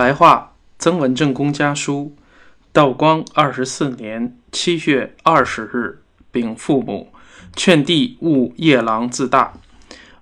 白话曾文正公家书，道光二十四年七月二十日，禀父母，劝弟勿夜郎自大。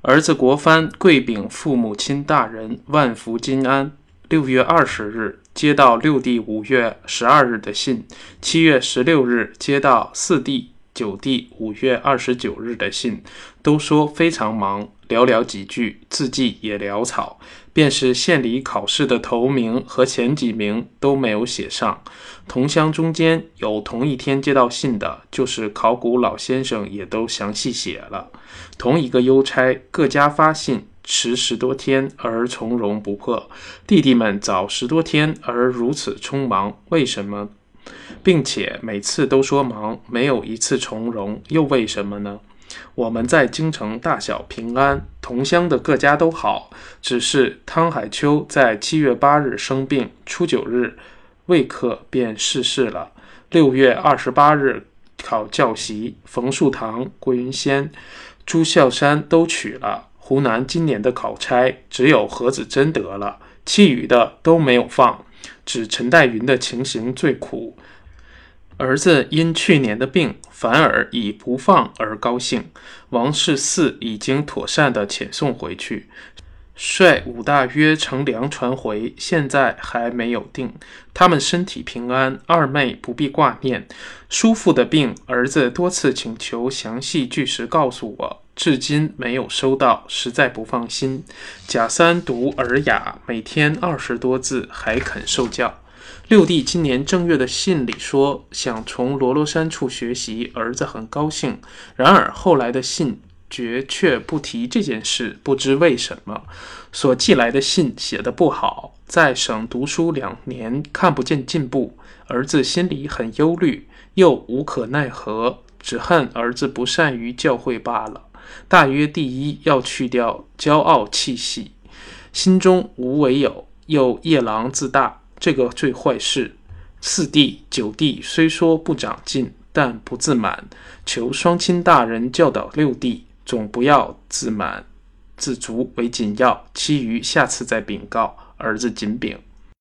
儿子国藩跪禀父母亲大人，万福金安。六月二十日接到六弟五月十二日的信，七月十六日接到四弟、九弟五月二十九日的信，都说非常忙，寥寥几句，字迹也潦草，便是县里考试的头名和前几名都没有写上。同乡中间有同一天接到信的，就是考古老先生也都详细写了。同一个邮差，各家发信。迟十多天而从容不迫，弟弟们早十多天而如此匆忙，为什么？并且每次都说忙，没有一次从容，又为什么呢？我们在京城大小平安，同乡的各家都好，只是汤海秋在七月八日生病，初九日未克便逝世了。六月二十八日考教习，冯树堂、郭云仙、朱孝山都取了。湖南今年的考差只有何子珍得了，其余的都没有放，只陈代云的情形最苦。儿子因去年的病，反而以不放而高兴。王氏四已经妥善的遣送回去，率五大约乘粮传回，现在还没有定。他们身体平安，二妹不必挂念。叔父的病，儿子多次请求详细据实告诉我。至今没有收到，实在不放心。贾三读尔雅，每天二十多字，还肯受教。六弟今年正月的信里说，想从罗罗山处学习，儿子很高兴。然而后来的信绝却不提这件事，不知为什么。所寄来的信写得不好，在省读书两年，看不见进步，儿子心里很忧虑，又无可奈何，只恨儿子不善于教诲罢了。大约第一要去掉骄傲气息，心中无为有，又夜郎自大，这个最坏事。四弟九弟虽说不长进，但不自满，求双亲大人教导六弟，总不要自满自足为紧要，其余下次再禀告。儿子谨禀。